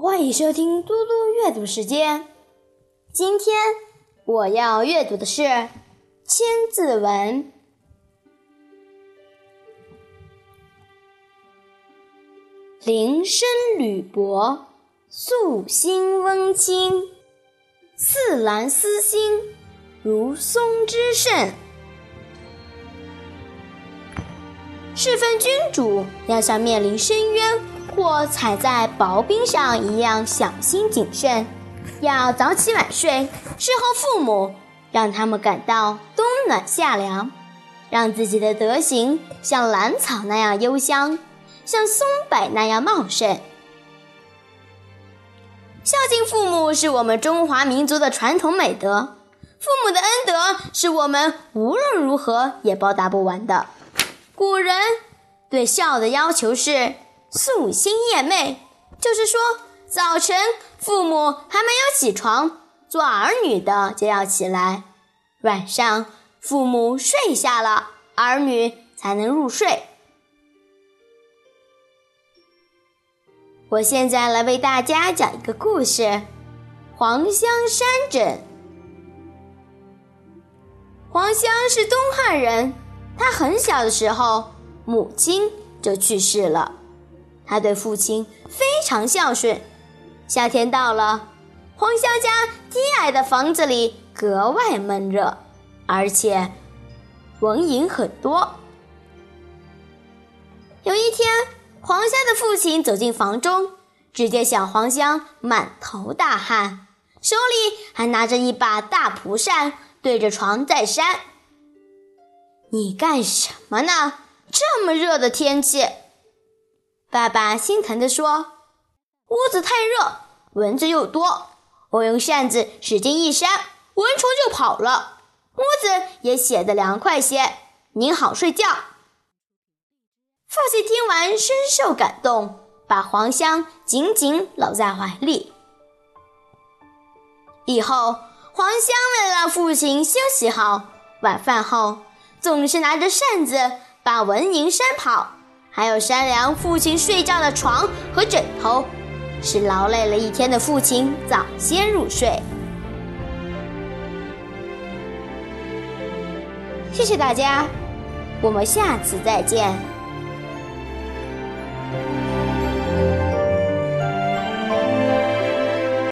欢迎收听嘟嘟阅读时间。今天我要阅读的是《千字文》。林深履薄，素心温清，似兰丝心，如松之盛。适分君主要像面临深渊或踩在薄冰上一样小心谨慎，要早起晚睡，侍候父母，让他们感到冬暖夏凉，让自己的德行像兰草那样幽香。像松柏那样茂盛。孝敬父母是我们中华民族的传统美德，父母的恩德是我们无论如何也报答不完的。古人对孝的要求是夙兴夜寐，就是说早晨父母还没有起床，做儿女的就要起来；晚上父母睡下了，儿女才能入睡。我现在来为大家讲一个故事，《黄香山枕》。黄香是东汉人，他很小的时候母亲就去世了，他对父亲非常孝顺。夏天到了，黄香家低矮的房子里格外闷热，而且蚊蝇很多。有一天。黄香的父亲走进房中，只见小黄香满头大汗，手里还拿着一把大蒲扇，对着床在扇。你干什么呢？这么热的天气！爸爸心疼地说：“屋子太热，蚊子又多，我用扇子使劲一扇，蚊虫就跑了，屋子也显得凉快些。您好睡觉。”父亲听完，深受感动，把黄香紧紧搂在怀里。以后，黄香为了让父亲休息好，晚饭后总是拿着扇子把蚊蝇扇跑，还有山梁父亲睡觉的床和枕头，使劳累了一天的父亲早些入睡。谢谢大家，我们下次再见。